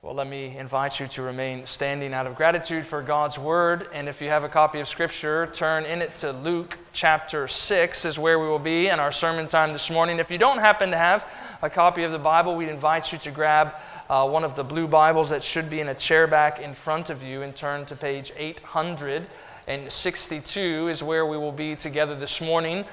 Well, let me invite you to remain standing out of gratitude for God's Word. And if you have a copy of Scripture, turn in it to Luke chapter 6, is where we will be in our sermon time this morning. If you don't happen to have a copy of the Bible, we'd invite you to grab uh, one of the blue Bibles that should be in a chair back in front of you and turn to page 862, is where we will be together this morning.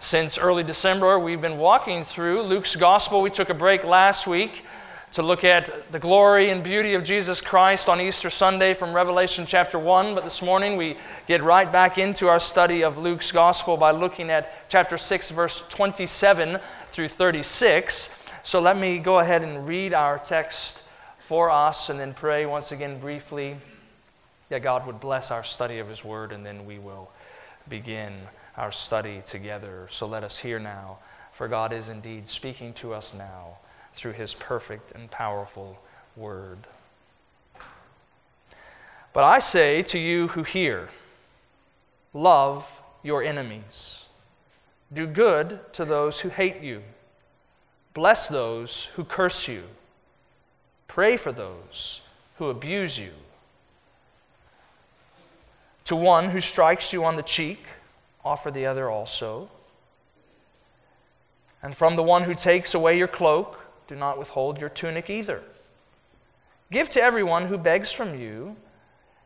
Since early December, we've been walking through Luke's Gospel. We took a break last week to look at the glory and beauty of Jesus Christ on Easter Sunday from Revelation chapter 1. But this morning we get right back into our study of Luke's gospel by looking at chapter 6, verse 27 through 36. So let me go ahead and read our text for us and then pray once again briefly that God would bless our study of His Word and then we will begin our study together. So let us hear now, for God is indeed speaking to us now through his perfect and powerful word. But I say to you who hear, love your enemies, do good to those who hate you, bless those who curse you, pray for those who abuse you. To one who strikes you on the cheek, offer the other also. And from the one who takes away your cloak, do not withhold your tunic either. Give to everyone who begs from you,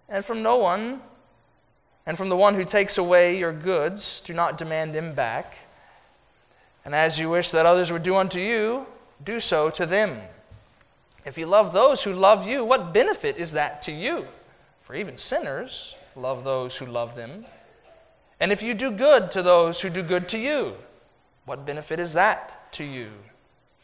and from no one, and from the one who takes away your goods, do not demand them back. And as you wish that others would do unto you, do so to them. If you love those who love you, what benefit is that to you? For even sinners love those who love them. And if you do good to those who do good to you, what benefit is that to you?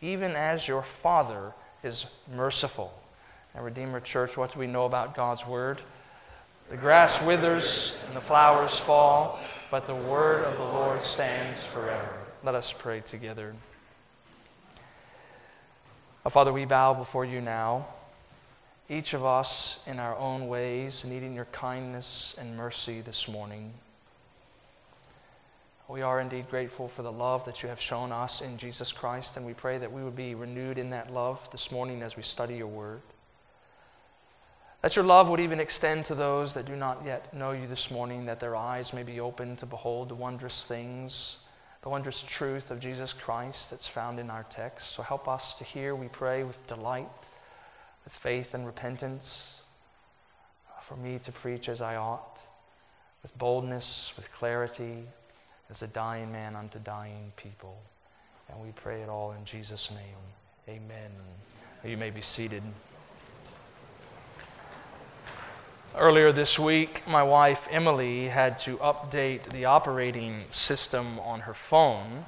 even as your Father is merciful. Now, Redeemer Church, what do we know about God's Word? The grass withers and the flowers fall, but the word of the Lord stands forever. Let us pray together. Oh, Father, we bow before you now, each of us in our own ways, needing your kindness and mercy this morning. We are indeed grateful for the love that you have shown us in Jesus Christ, and we pray that we would be renewed in that love this morning as we study your word. That your love would even extend to those that do not yet know you this morning, that their eyes may be opened to behold the wondrous things, the wondrous truth of Jesus Christ that's found in our text. So help us to hear, we pray, with delight, with faith and repentance, for me to preach as I ought, with boldness, with clarity as a dying man unto dying people. And we pray it all in Jesus' name. Amen. You may be seated. Earlier this week, my wife Emily had to update the operating system on her phone.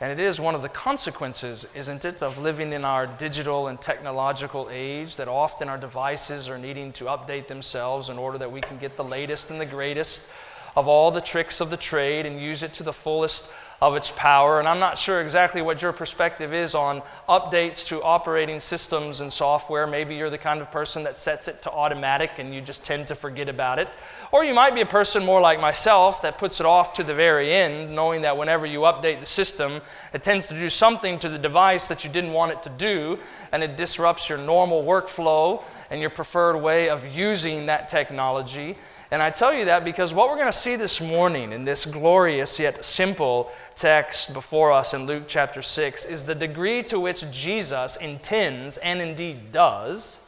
And it is one of the consequences, isn't it, of living in our digital and technological age that often our devices are needing to update themselves in order that we can get the latest and the greatest of all the tricks of the trade and use it to the fullest of its power. And I'm not sure exactly what your perspective is on updates to operating systems and software. Maybe you're the kind of person that sets it to automatic and you just tend to forget about it. Or you might be a person more like myself that puts it off to the very end, knowing that whenever you update the system, it tends to do something to the device that you didn't want it to do, and it disrupts your normal workflow and your preferred way of using that technology. And I tell you that because what we're going to see this morning in this glorious yet simple text before us in Luke chapter 6 is the degree to which Jesus intends, and indeed does,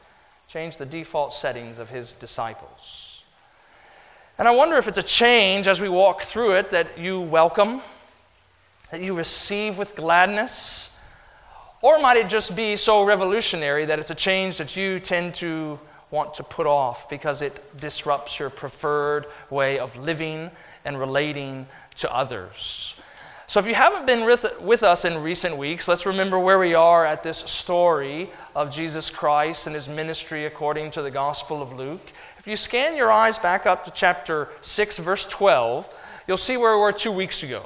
change the default settings of his disciples. And I wonder if it's a change as we walk through it that you welcome, that you receive with gladness, or might it just be so revolutionary that it's a change that you tend to want to put off because it disrupts your preferred way of living and relating to others. So, if you haven't been with, with us in recent weeks, let's remember where we are at this story of Jesus Christ and his ministry according to the Gospel of Luke. If you scan your eyes back up to chapter 6, verse 12, you'll see where we were two weeks ago.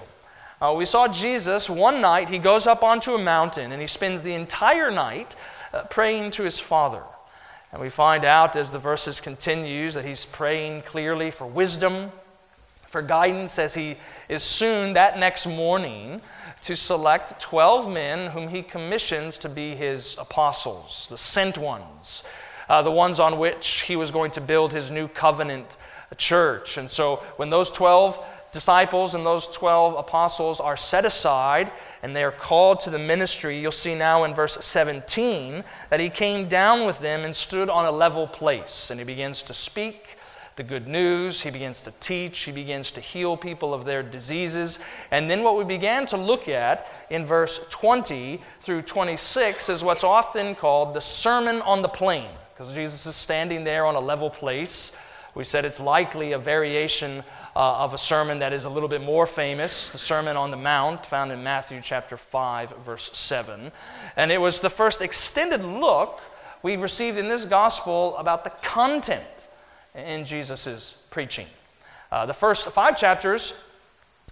Uh, we saw Jesus one night, he goes up onto a mountain and he spends the entire night uh, praying to his Father. And we find out as the verses continues that he's praying clearly for wisdom for guidance as he is soon that next morning to select 12 men whom he commissions to be his apostles, the sent ones, uh, the ones on which he was going to build his new covenant church. And so when those 12 disciples and those 12 apostles are set aside and they are called to the ministry, you'll see now in verse 17 that he came down with them and stood on a level place. And he begins to speak the good news. He begins to teach. He begins to heal people of their diseases. And then what we began to look at in verse 20 through 26 is what's often called the Sermon on the Plain, because Jesus is standing there on a level place. We said it's likely a variation uh, of a sermon that is a little bit more famous, the Sermon on the Mount, found in Matthew chapter 5, verse 7. And it was the first extended look we've received in this gospel about the content in Jesus' preaching. Uh, the first five chapters,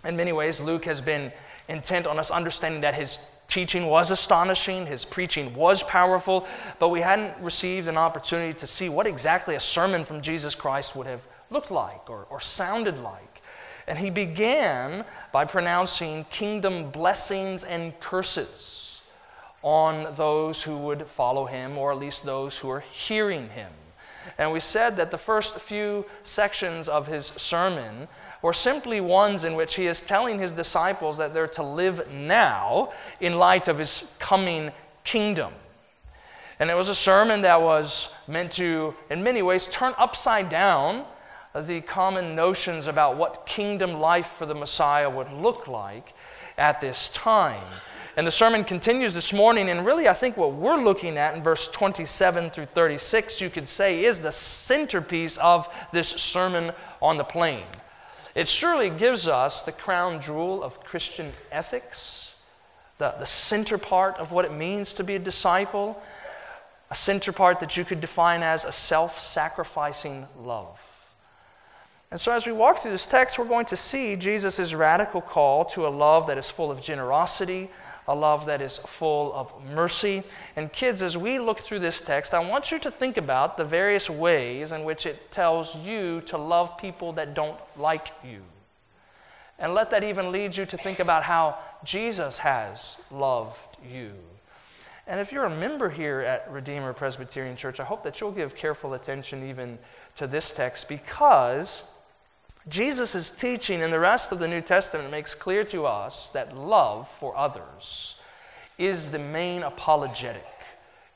in many ways, Luke has been intent on us understanding that his teaching was astonishing, his preaching was powerful, but we hadn't received an opportunity to see what exactly a sermon from Jesus Christ would have looked like or, or sounded like. And he began by pronouncing kingdom blessings and curses on those who would follow him, or at least those who are hearing him. And we said that the first few sections of his sermon were simply ones in which he is telling his disciples that they're to live now in light of his coming kingdom. And it was a sermon that was meant to, in many ways, turn upside down the common notions about what kingdom life for the Messiah would look like at this time. And the sermon continues this morning, and really, I think what we're looking at in verse 27 through 36, you could say, is the centerpiece of this sermon on the plain. It surely gives us the crown jewel of Christian ethics, the, the center part of what it means to be a disciple, a center part that you could define as a self sacrificing love. And so, as we walk through this text, we're going to see Jesus' radical call to a love that is full of generosity, a love that is full of mercy. And kids, as we look through this text, I want you to think about the various ways in which it tells you to love people that don't like you. And let that even lead you to think about how Jesus has loved you. And if you're a member here at Redeemer Presbyterian Church, I hope that you'll give careful attention even to this text because Jesus' teaching in the rest of the New Testament makes clear to us that love for others is the main apologetic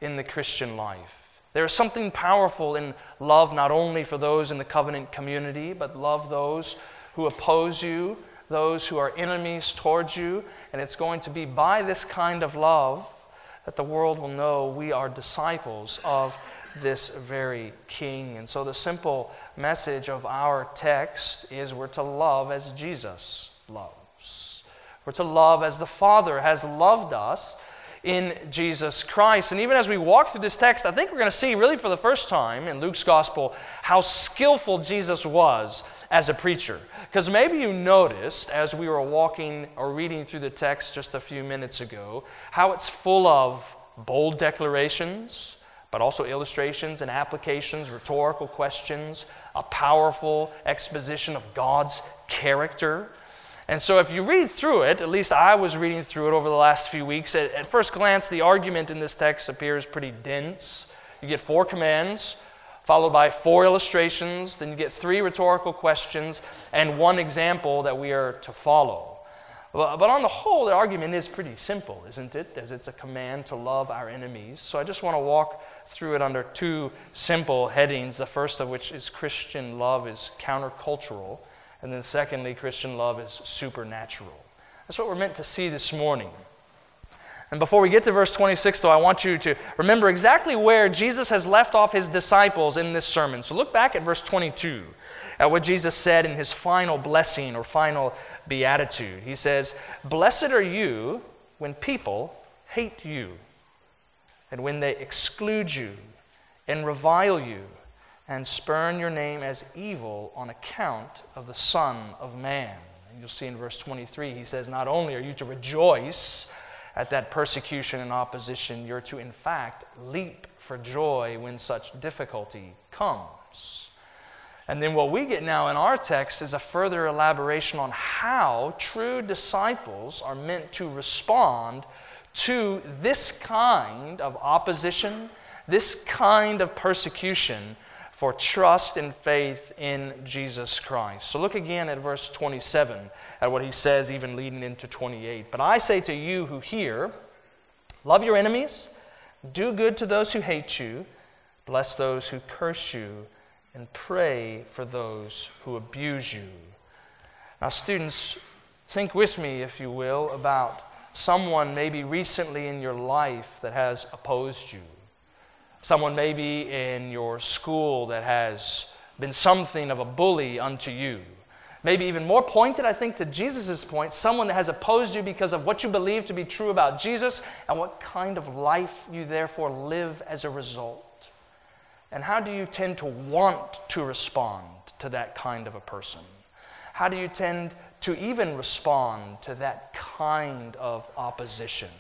in the Christian life. There is something powerful in love not only for those in the covenant community, but love those who oppose you, those who are enemies towards you. And it's going to be by this kind of love that the world will know we are disciples of this very king. And so the simple message of our text is we're to love as Jesus loves. We're to love as the Father has loved us in Jesus Christ. And even as we walk through this text, I think we're going to see, really for the first time in Luke's gospel, how skillful Jesus was as a preacher. Because maybe you noticed as we were walking or reading through the text just a few minutes ago, how it's full of bold declarations but also illustrations and applications, rhetorical questions, a powerful exposition of God's character. And so, if you read through it, at least I was reading through it over the last few weeks, at, at first glance, the argument in this text appears pretty dense. You get four commands, followed by four illustrations, then you get three rhetorical questions, and one example that we are to follow. But on the whole, the argument is pretty simple, isn't it? As it's a command to love our enemies. So I just want to walk through it under two simple headings. The first of which is Christian love is countercultural, and then secondly, Christian love is supernatural. That's what we're meant to see this morning. And before we get to verse 26, though, I want you to remember exactly where Jesus has left off his disciples in this sermon. So look back at verse 22, at what Jesus said in his final blessing or final beatitude. He says, Blessed are you when people hate you, and when they exclude you, and revile you, and spurn your name as evil on account of the Son of Man. And you'll see in verse 23, he says, Not only are you to rejoice, at that persecution and opposition, you're to, in fact, leap for joy when such difficulty comes. And then what we get now in our text is a further elaboration on how true disciples are meant to respond to this kind of opposition, this kind of persecution for trust and faith in Jesus Christ. So look again at verse 27, at what he says, even leading into 28. But I say to you who hear, love your enemies, do good to those who hate you, bless those who curse you, and pray for those who abuse you. Now, students, think with me, if you will, about someone maybe recently in your life that has opposed you someone maybe in your school that has been something of a bully unto you. Maybe even more pointed, I think, to Jesus' point, someone that has opposed you because of what you believe to be true about Jesus and what kind of life you therefore live as a result. And how do you tend to want to respond to that kind of a person? How do you tend to even respond to that kind of opposition?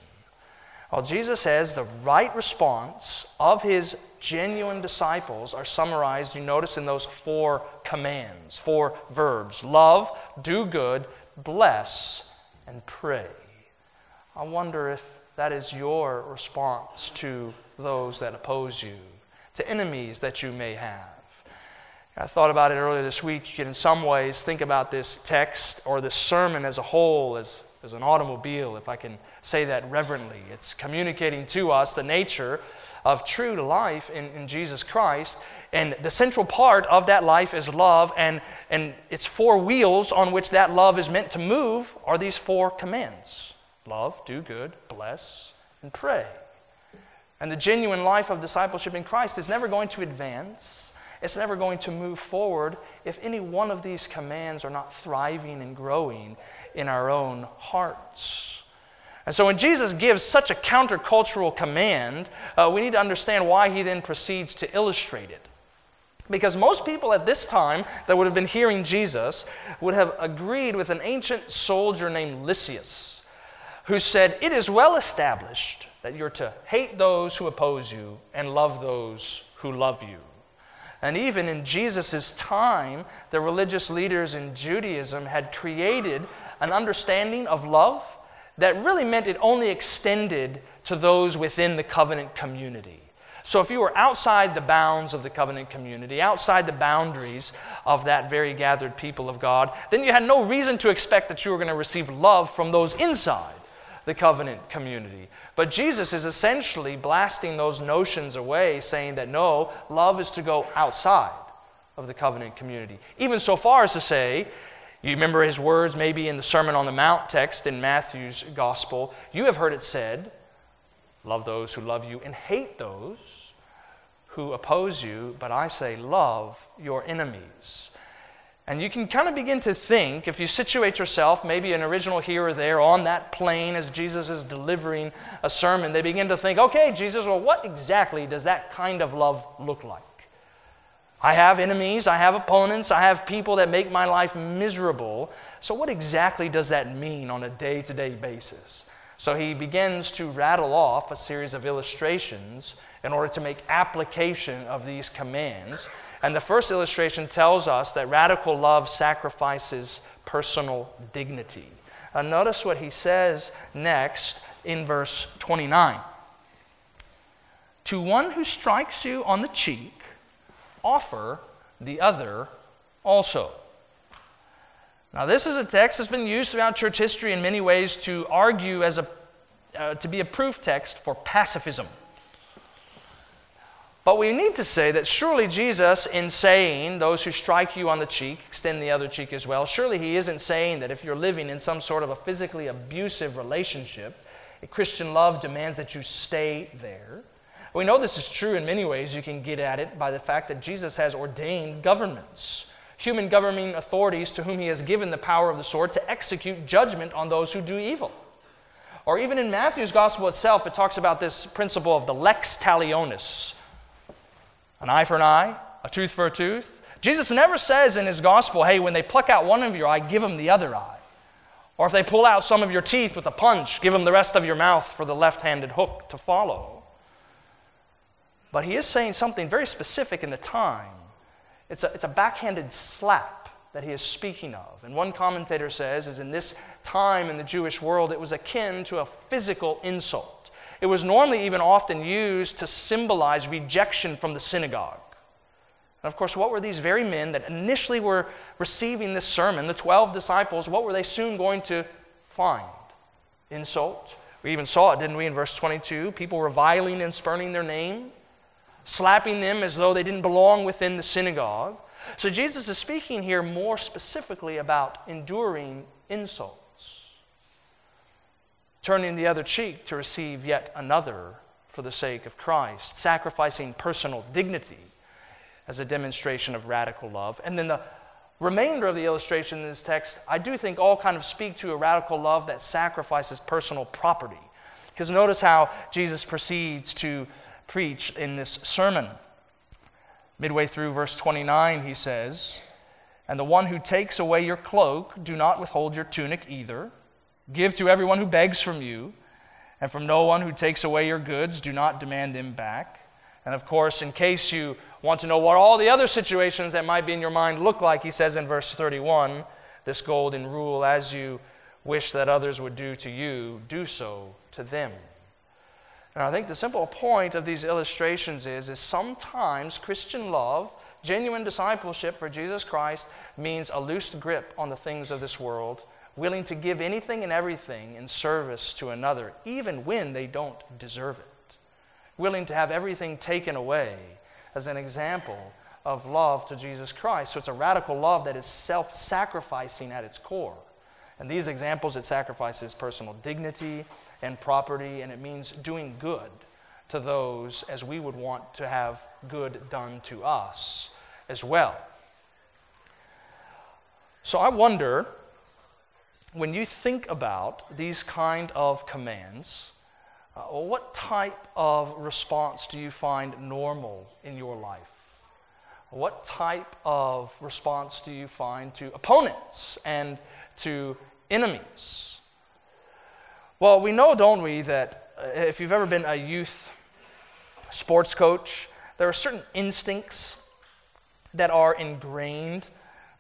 Well, Jesus says the right response of his genuine disciples are summarized, you notice, in those four commands, four verbs love, do good, bless, and pray. I wonder if that is your response to those that oppose you, to enemies that you may have. I thought about it earlier this week. You can, in some ways, think about this text or this sermon as a whole as as an automobile, if I can say that reverently. It's communicating to us the nature of true life in, in Jesus Christ. And the central part of that life is love, and, and its four wheels on which that love is meant to move are these four commands love, do good, bless, and pray. And the genuine life of discipleship in Christ is never going to advance, it's never going to move forward if any one of these commands are not thriving and growing in our own hearts. And so when Jesus gives such a countercultural command, uh, we need to understand why he then proceeds to illustrate it. Because most people at this time that would have been hearing Jesus would have agreed with an ancient soldier named Lysias, who said, It is well established that you're to hate those who oppose you and love those who love you. And even in Jesus' time, the religious leaders in Judaism had created an understanding of love that really meant it only extended to those within the covenant community. So if you were outside the bounds of the covenant community, outside the boundaries of that very gathered people of God, then you had no reason to expect that you were going to receive love from those inside the covenant community. But Jesus is essentially blasting those notions away, saying that no, love is to go outside of the covenant community. Even so far as to say you remember his words maybe in the Sermon on the Mount text in Matthew's Gospel. You have heard it said, Love those who love you and hate those who oppose you, but I say, Love your enemies. And you can kind of begin to think, if you situate yourself, maybe an original here or there on that plain as Jesus is delivering a sermon, they begin to think, okay, Jesus, well, what exactly does that kind of love look like? I have enemies, I have opponents, I have people that make my life miserable. So, what exactly does that mean on a day to day basis? So, he begins to rattle off a series of illustrations in order to make application of these commands. And the first illustration tells us that radical love sacrifices personal dignity. Now, notice what he says next in verse 29. To one who strikes you on the cheek, offer the other also. Now, this is a text that's been used throughout church history in many ways to argue as a, uh, to be a proof text for pacifism. But we need to say that surely Jesus, in saying, those who strike you on the cheek, extend the other cheek as well, surely he isn't saying that if you're living in some sort of a physically abusive relationship, Christian love demands that you stay there. We know this is true in many ways. You can get at it by the fact that Jesus has ordained governments, human governing authorities to whom he has given the power of the sword to execute judgment on those who do evil. Or even in Matthew's gospel itself, it talks about this principle of the lex talionis an eye for an eye, a tooth for a tooth. Jesus never says in his gospel, hey, when they pluck out one of your eye, give them the other eye. Or if they pull out some of your teeth with a punch, give them the rest of your mouth for the left handed hook to follow. But he is saying something very specific in the time. It's a, it's a backhanded slap that he is speaking of. And one commentator says, is in this time in the Jewish world, it was akin to a physical insult. It was normally even often used to symbolize rejection from the synagogue. And of course, what were these very men that initially were receiving this sermon, the 12 disciples, what were they soon going to find? Insult. We even saw it, didn't we, in verse 22? People reviling and spurning their name, slapping them as though they didn't belong within the synagogue. So Jesus is speaking here more specifically about enduring insults, turning the other cheek to receive yet another for the sake of Christ, sacrificing personal dignity as a demonstration of radical love. And then the remainder of the illustration in this text, I do think all kind of speak to a radical love that sacrifices personal property. Because notice how Jesus proceeds to preach in this sermon. Midway through verse 29, he says, And the one who takes away your cloak, do not withhold your tunic either. Give to everyone who begs from you, and from no one who takes away your goods, do not demand them back. And of course, in case you want to know what all the other situations that might be in your mind look like, he says in verse 31 this golden rule as you wish that others would do to you, do so to them. And I think the simple point of these illustrations is, is sometimes Christian love, genuine discipleship for Jesus Christ, means a loose grip on the things of this world, willing to give anything and everything in service to another, even when they don't deserve it. Willing to have everything taken away as an example of love to Jesus Christ. So it's a radical love that is self sacrificing at its core. And these examples, it sacrifices personal dignity, and property, and it means doing good to those as we would want to have good done to us as well. So I wonder when you think about these kind of commands, uh, what type of response do you find normal in your life? What type of response do you find to opponents and to enemies? Well, we know, don't we, that uh, if you've ever been a youth sports coach, there are certain instincts that are ingrained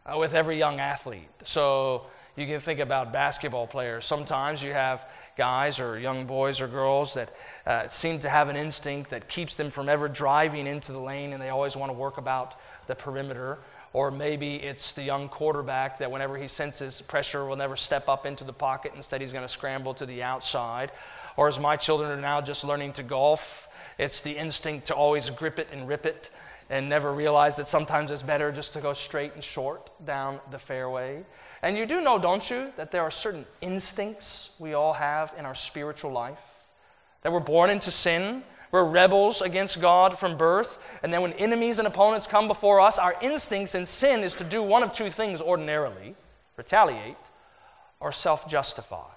uh, with every young athlete. So you can think about basketball players. Sometimes you have guys or young boys or girls that uh, seem to have an instinct that keeps them from ever driving into the lane and they always want to work about the perimeter. Or maybe it's the young quarterback that whenever he senses pressure will never step up into the pocket. Instead, he's going to scramble to the outside. Or as my children are now just learning to golf, it's the instinct to always grip it and rip it and never realize that sometimes it's better just to go straight and short down the fairway. And you do know, don't you, that there are certain instincts we all have in our spiritual life? That we're born into sin, we're rebels against God from birth. And then when enemies and opponents come before us, our instincts in sin is to do one of two things ordinarily retaliate or self justify.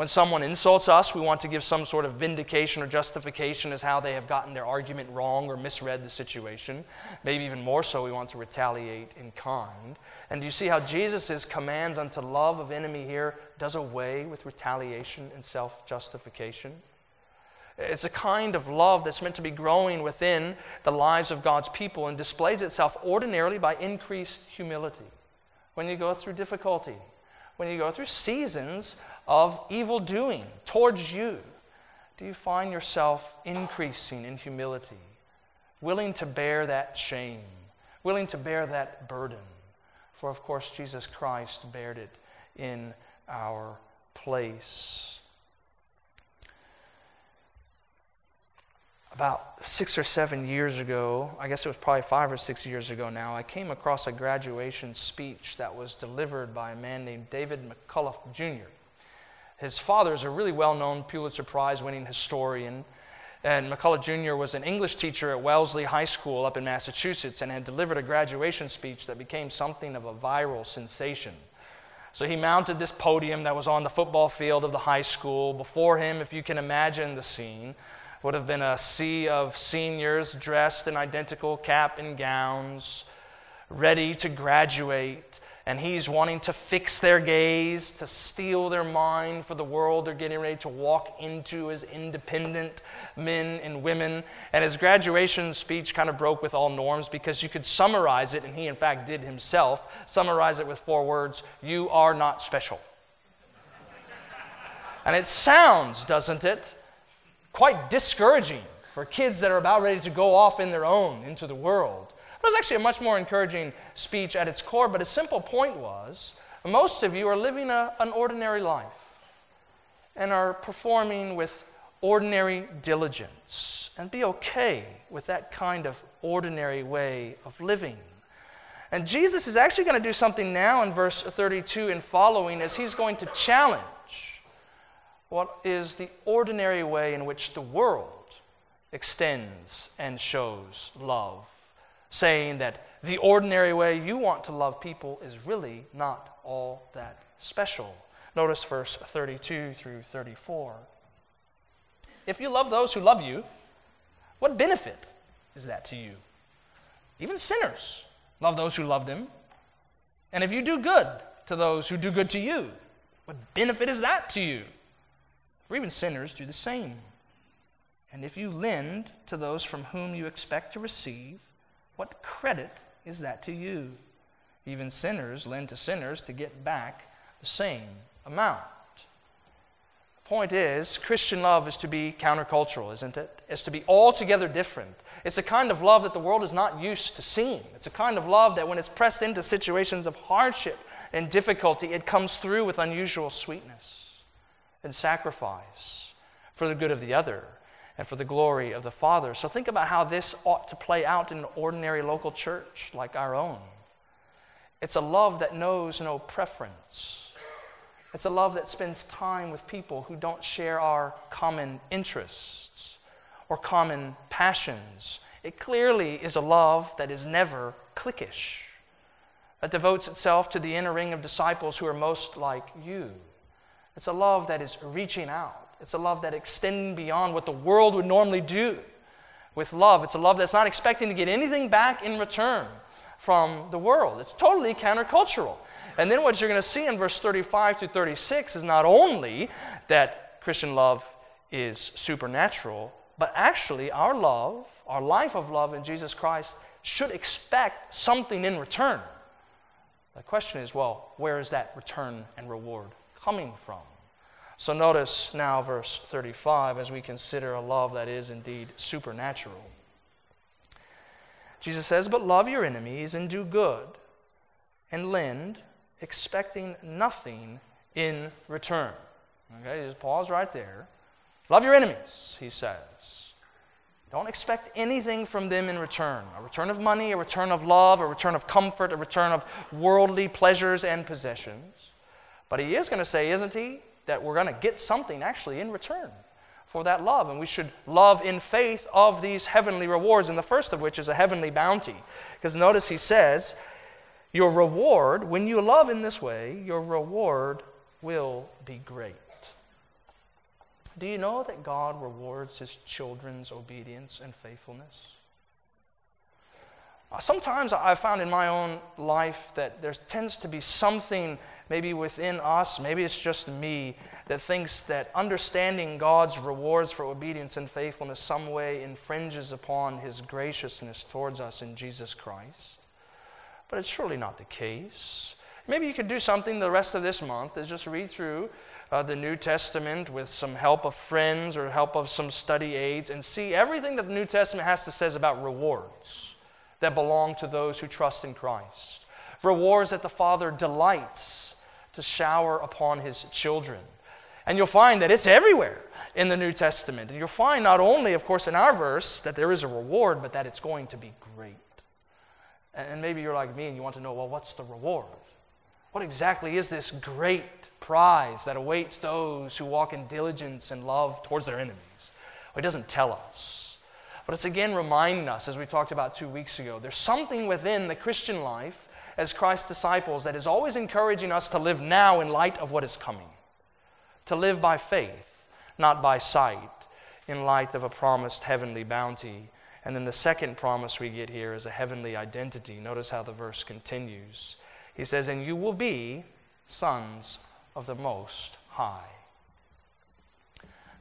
When someone insults us, we want to give some sort of vindication or justification as how they have gotten their argument wrong or misread the situation. Maybe even more so, we want to retaliate in kind. And do you see how Jesus' commands unto love of enemy here does away with retaliation and self justification? It's a kind of love that's meant to be growing within the lives of God's people and displays itself ordinarily by increased humility. When you go through difficulty, when you go through seasons of evil doing towards you, do you find yourself increasing in humility, willing to bear that shame, willing to bear that burden? For of course, Jesus Christ bared it in our place. about six or seven years ago, I guess it was probably five or six years ago now, I came across a graduation speech that was delivered by a man named David McCullough Jr. His father is a really well known Pulitzer Prize winning historian. And McCullough Jr. was an English teacher at Wellesley High School up in Massachusetts and had delivered a graduation speech that became something of a viral sensation. So he mounted this podium that was on the football field of the high school. Before him, if you can imagine the scene, would have been a sea of seniors dressed in identical cap and gowns, ready to graduate and he's wanting to fix their gaze, to steal their mind for the world they're getting ready to walk into as independent men and women. And his graduation speech kind of broke with all norms because you could summarize it, and he in fact did himself, summarize it with four words You are not special. and it sounds, doesn't it, quite discouraging for kids that are about ready to go off in their own into the world. It was actually a much more encouraging speech at its core, but a simple point was most of you are living a, an ordinary life and are performing with ordinary diligence. And be okay with that kind of ordinary way of living. And Jesus is actually going to do something now in verse 32 and following as he's going to challenge what is the ordinary way in which the world extends and shows love saying that the ordinary way you want to love people is really not all that special. Notice verse 32 through 34. If you love those who love you, what benefit is that to you? Even sinners love those who love them. And if you do good to those who do good to you, what benefit is that to you? For even sinners do the same. And if you lend to those from whom you expect to receive, what credit is that to you? Even sinners lend to sinners to get back the same amount. The point is, Christian love is to be countercultural, isn't it? It's to be altogether different. It's a kind of love that the world is not used to seeing. It's a kind of love that when it's pressed into situations of hardship and difficulty, it comes through with unusual sweetness and sacrifice for the good of the other and for the glory of the Father. So think about how this ought to play out in an ordinary local church like our own. It's a love that knows no preference. It's a love that spends time with people who don't share our common interests or common passions. It clearly is a love that is never cliquish, that devotes itself to the inner ring of disciples who are most like you. It's a love that is reaching out it's a love that extends beyond what the world would normally do with love. It's a love that's not expecting to get anything back in return from the world. It's totally countercultural. And then what you're going to see in verse 35 through 36 is not only that Christian love is supernatural, but actually our love, our life of love in Jesus Christ, should expect something in return. The question is well, where is that return and reward coming from? So notice now verse 35 as we consider a love that is indeed supernatural. Jesus says, But love your enemies and do good and lend, expecting nothing in return. Okay, just pause right there. Love your enemies, he says. Don't expect anything from them in return a return of money, a return of love, a return of comfort, a return of worldly pleasures and possessions. But he is going to say, isn't he? That we're going to get something actually in return for that love. And we should love in faith of these heavenly rewards, and the first of which is a heavenly bounty. Because notice he says, Your reward, when you love in this way, your reward will be great. Do you know that God rewards his children's obedience and faithfulness? Sometimes I've found in my own life that there tends to be something maybe within us, maybe it's just me, that thinks that understanding God's rewards for obedience and faithfulness some way infringes upon his graciousness towards us in Jesus Christ. But it's surely not the case. Maybe you could do something the rest of this month is just read through uh, the New Testament with some help of friends or help of some study aids and see everything that the New Testament has to say about rewards that belong to those who trust in Christ. Rewards that the Father delights to shower upon his children. And you'll find that it's everywhere in the New Testament. And you'll find not only, of course, in our verse that there is a reward, but that it's going to be great. And maybe you're like me and you want to know, well, what's the reward? What exactly is this great prize that awaits those who walk in diligence and love towards their enemies? Well, he doesn't tell us. But it's again reminding us, as we talked about two weeks ago, there's something within the Christian life as Christ's disciples that is always encouraging us to live now in light of what is coming, to live by faith, not by sight, in light of a promised heavenly bounty. And then the second promise we get here is a heavenly identity. Notice how the verse continues. He says, And you will be sons of the Most High.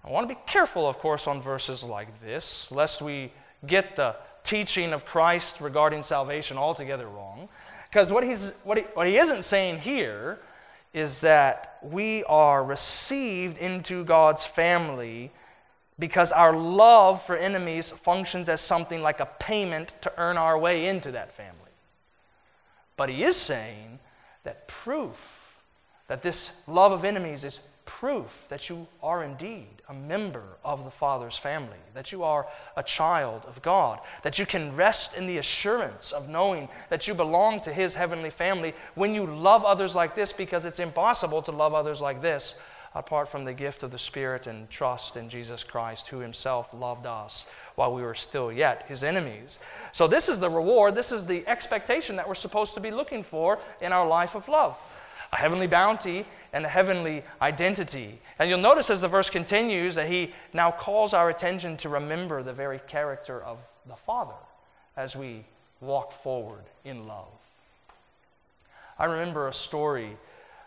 I want to be careful, of course, on verses like this, lest we get the teaching of Christ regarding salvation altogether wrong. Because what, he's, what, he, what he isn't saying here is that we are received into God's family because our love for enemies functions as something like a payment to earn our way into that family. But he is saying that proof that this love of enemies is proof that you are indeed a member of the Father's family, that you are a child of God, that you can rest in the assurance of knowing that you belong to His heavenly family when you love others like this, because it's impossible to love others like this apart from the gift of the Spirit and trust in Jesus Christ, who Himself loved us while we were still yet His enemies. So, this is the reward, this is the expectation that we're supposed to be looking for in our life of love a heavenly bounty and a heavenly identity. And you'll notice as the verse continues that he now calls our attention to remember the very character of the Father as we walk forward in love. I remember a story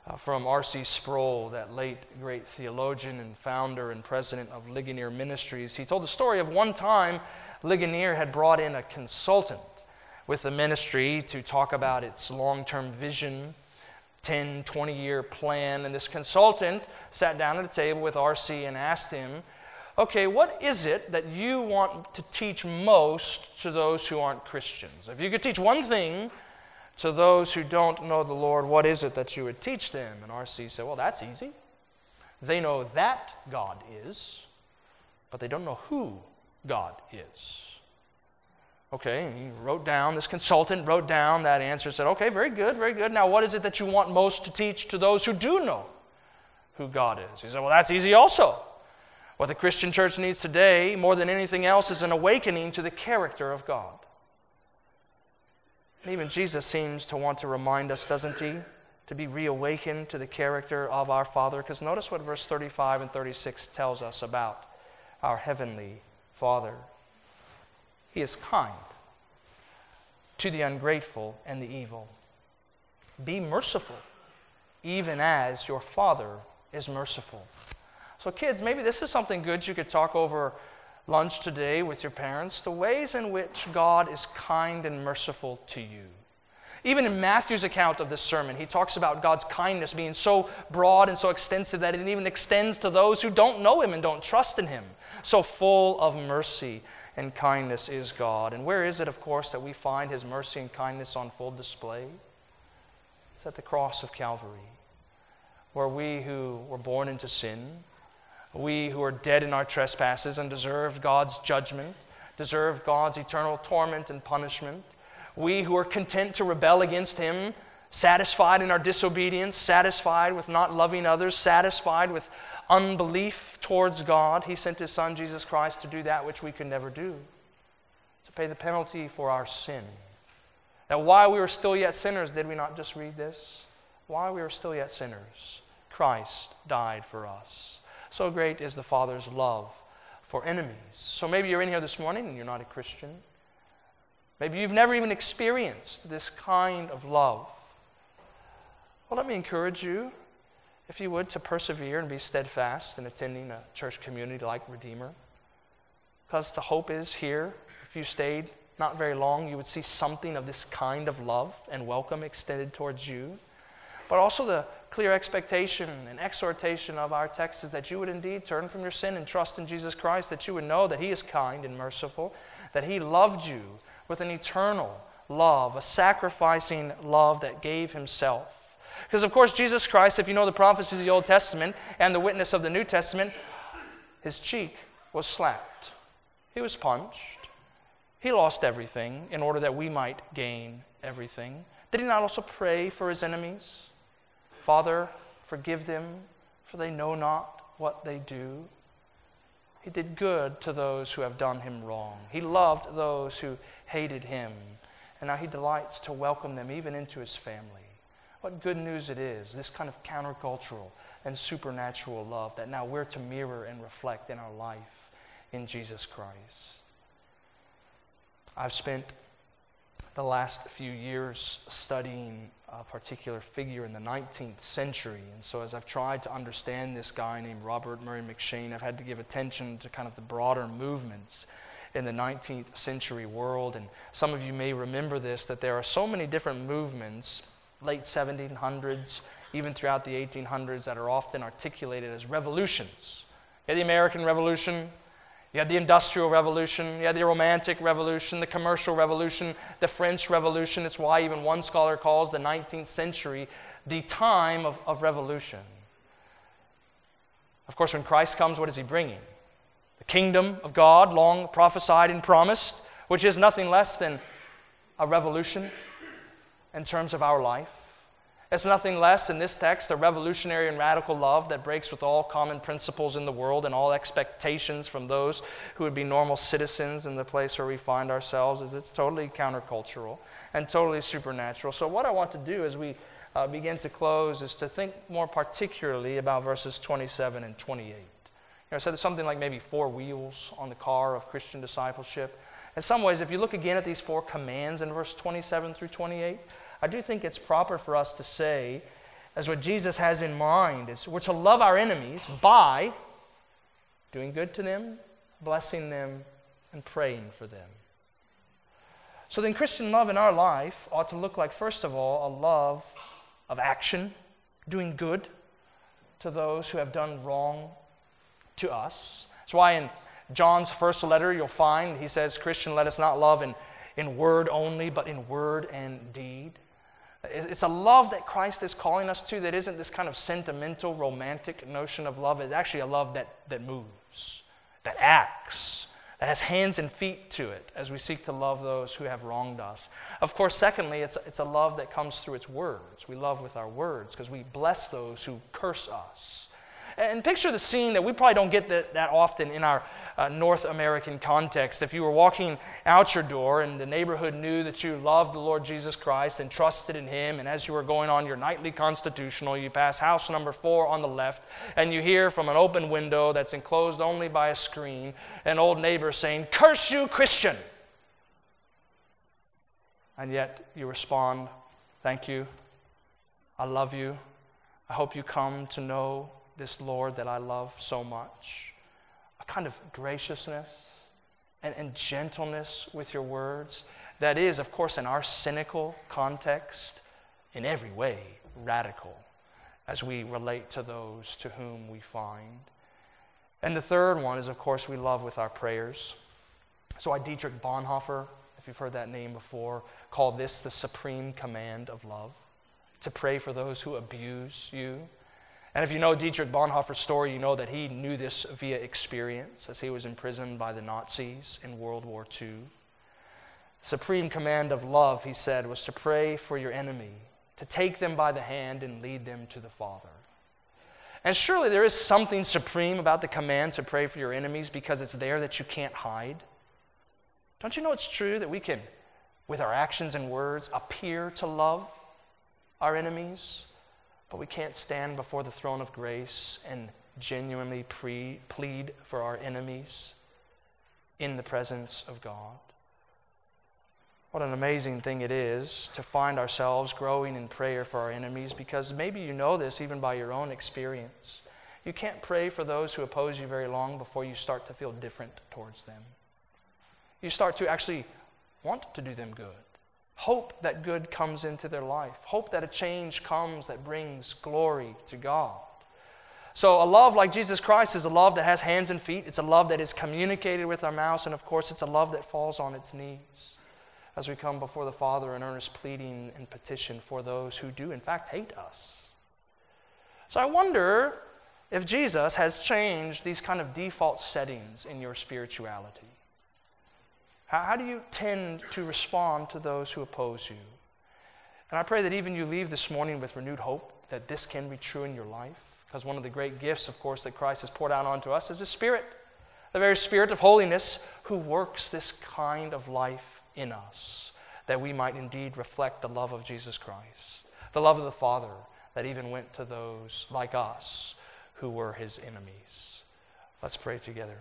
uh, from R.C. Sproul, that late great theologian and founder and president of Ligonier Ministries. He told the story of one time Ligonier had brought in a consultant with the ministry to talk about its long term vision 10, 20 year plan. And this consultant sat down at a table with RC and asked him, Okay, what is it that you want to teach most to those who aren't Christians? If you could teach one thing to those who don't know the Lord, what is it that you would teach them? And RC said, Well, that's easy. They know that God is, but they don't know who God is. Okay, he wrote down, this consultant wrote down that answer, said, Okay, very good, very good. Now, what is it that you want most to teach to those who do know who God is? He said, Well, that's easy also. What the Christian church needs today, more than anything else, is an awakening to the character of God. And even Jesus seems to want to remind us, doesn't he? To be reawakened to the character of our Father. Because notice what verse 35 and 36 tells us about our Heavenly Father. He is kind to the ungrateful and the evil. Be merciful, even as your Father is merciful. So, kids, maybe this is something good you could talk over lunch today with your parents the ways in which God is kind and merciful to you. Even in Matthew's account of this sermon, he talks about God's kindness being so broad and so extensive that it even extends to those who don't know him and don't trust in him. So full of mercy and kindness is God. And where is it, of course, that we find His mercy and kindness on full display? It's at the cross of Calvary, where we who were born into sin, we who are dead in our trespasses and deserve God's judgment, deserve God's eternal torment and punishment, we who are content to rebel against Him, satisfied in our disobedience, satisfied with not loving others, satisfied with unbelief towards God, He sent His Son, Jesus Christ, to do that which we could never do, to pay the penalty for our sin. Now, while we were still yet sinners, did we not just read this? While we were still yet sinners, Christ died for us. So great is the Father's love for enemies. So maybe you're in here this morning and you're not a Christian. Maybe you've never even experienced this kind of love. Well, let me encourage you if you would, to persevere and be steadfast in attending a church community like Redeemer. Because the hope is here, if you stayed not very long, you would see something of this kind of love and welcome extended towards you. But also, the clear expectation and exhortation of our text is that you would indeed turn from your sin and trust in Jesus Christ, that you would know that He is kind and merciful, that He loved you with an eternal love, a sacrificing love that gave Himself because, of course, Jesus Christ, if you know the prophecies of the Old Testament and the witness of the New Testament, his cheek was slapped, he was punched, he lost everything in order that we might gain everything. Did he not also pray for his enemies? Father, forgive them, for they know not what they do. He did good to those who have done him wrong. He loved those who hated him. And now he delights to welcome them even into his family. What good news it is, this kind of countercultural and supernatural love that now we're to mirror and reflect in our life in Jesus Christ. I've spent the last few years studying a particular figure in the 19th century. And so, as I've tried to understand this guy named Robert Murray M'Cheyne, I've had to give attention to kind of the broader movements in the 19th century world. And some of you may remember this that there are so many different movements, late 1700s, even throughout the 1800s, that are often articulated as revolutions. You had the American Revolution, you had the Industrial Revolution, you had the Romantic Revolution, the Commercial Revolution, the French Revolution. It's why even one scholar calls the 19th century the time of, of revolution. Of course, when Christ comes, what is he bringing? The kingdom of God, long prophesied and promised, which is nothing less than a revolution in terms of our life. It's nothing less in this text a revolutionary and radical love that breaks with all common principles in the world and all expectations from those who would be normal citizens in the place where we find ourselves is it's totally countercultural and totally supernatural. So what I want to do as we uh, begin to close is to think more particularly about verses 27 and 28. You know, I said something like maybe four wheels on the car of Christian discipleship. In some ways, if you look again at these four commands in verse 27 through 28, I do think it's proper for us to say, as what Jesus has in mind, is we're to love our enemies by doing good to them, blessing them, and praying for them. So then, Christian love in our life ought to look like, first of all, a love of action, doing good to those who have done wrong to us. That's why in John's first letter, you'll find he says, Christian, let us not love in, in word only, but in word and deed. It's a love that Christ is calling us to that isn't this kind of sentimental, romantic notion of love. It's actually a love that, that moves, that acts, that has hands and feet to it as we seek to love those who have wronged us. Of course, secondly, it's, it's a love that comes through its words. We love with our words because we bless those who curse us. And picture the scene that we probably don't get that, that often in our uh, North American context. If you were walking out your door and the neighborhood knew that you loved the Lord Jesus Christ and trusted in Him, and as you were going on your nightly constitutional, you pass house number four on the left, and you hear from an open window that's enclosed only by a screen an old neighbor saying, Curse you, Christian! And yet you respond, Thank you. I love you. I hope you come to know this Lord that I love so much. A kind of graciousness and, and gentleness with your words that is, of course, in our cynical context, in every way radical as we relate to those to whom we find. And the third one is, of course, we love with our prayers. So, I, Dietrich Bonhoeffer, if you've heard that name before, called this the supreme command of love to pray for those who abuse you, and if you know Dietrich Bonhoeffer's story, you know that he knew this via experience as he was imprisoned by the Nazis in World War II. Supreme command of love, he said, was to pray for your enemy, to take them by the hand and lead them to the Father. And surely there is something supreme about the command to pray for your enemies because it's there that you can't hide. Don't you know it's true that we can, with our actions and words, appear to love our enemies? But we can't stand before the throne of grace and genuinely pre- plead for our enemies in the presence of God. What an amazing thing it is to find ourselves growing in prayer for our enemies because maybe you know this even by your own experience. You can't pray for those who oppose you very long before you start to feel different towards them. You start to actually want to do them good. Hope that good comes into their life. Hope that a change comes that brings glory to God. So, a love like Jesus Christ is a love that has hands and feet. It's a love that is communicated with our mouths. And of course, it's a love that falls on its knees as we come before the Father in earnest pleading and petition for those who do, in fact, hate us. So, I wonder if Jesus has changed these kind of default settings in your spirituality. How, how do you tend to respond to those who oppose you? And I pray that even you leave this morning with renewed hope that this can be true in your life. Because one of the great gifts, of course, that Christ has poured out onto us is His Spirit, the very Spirit of holiness who works this kind of life in us, that we might indeed reflect the love of Jesus Christ, the love of the Father that even went to those like us who were His enemies. Let's pray together.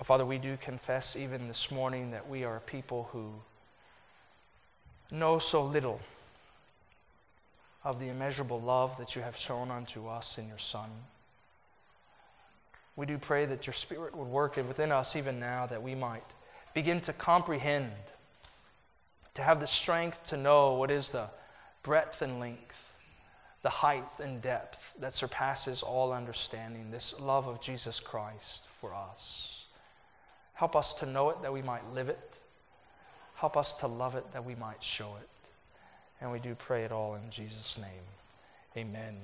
Oh, Father, we do confess even this morning that we are a people who know so little of the immeasurable love that you have shown unto us in your Son. We do pray that your Spirit would work within us even now that we might begin to comprehend, to have the strength to know what is the breadth and length, the height and depth that surpasses all understanding, this love of Jesus Christ for us. Help us to know it that we might live it. Help us to love it that we might show it. And we do pray it all in Jesus' name. Amen.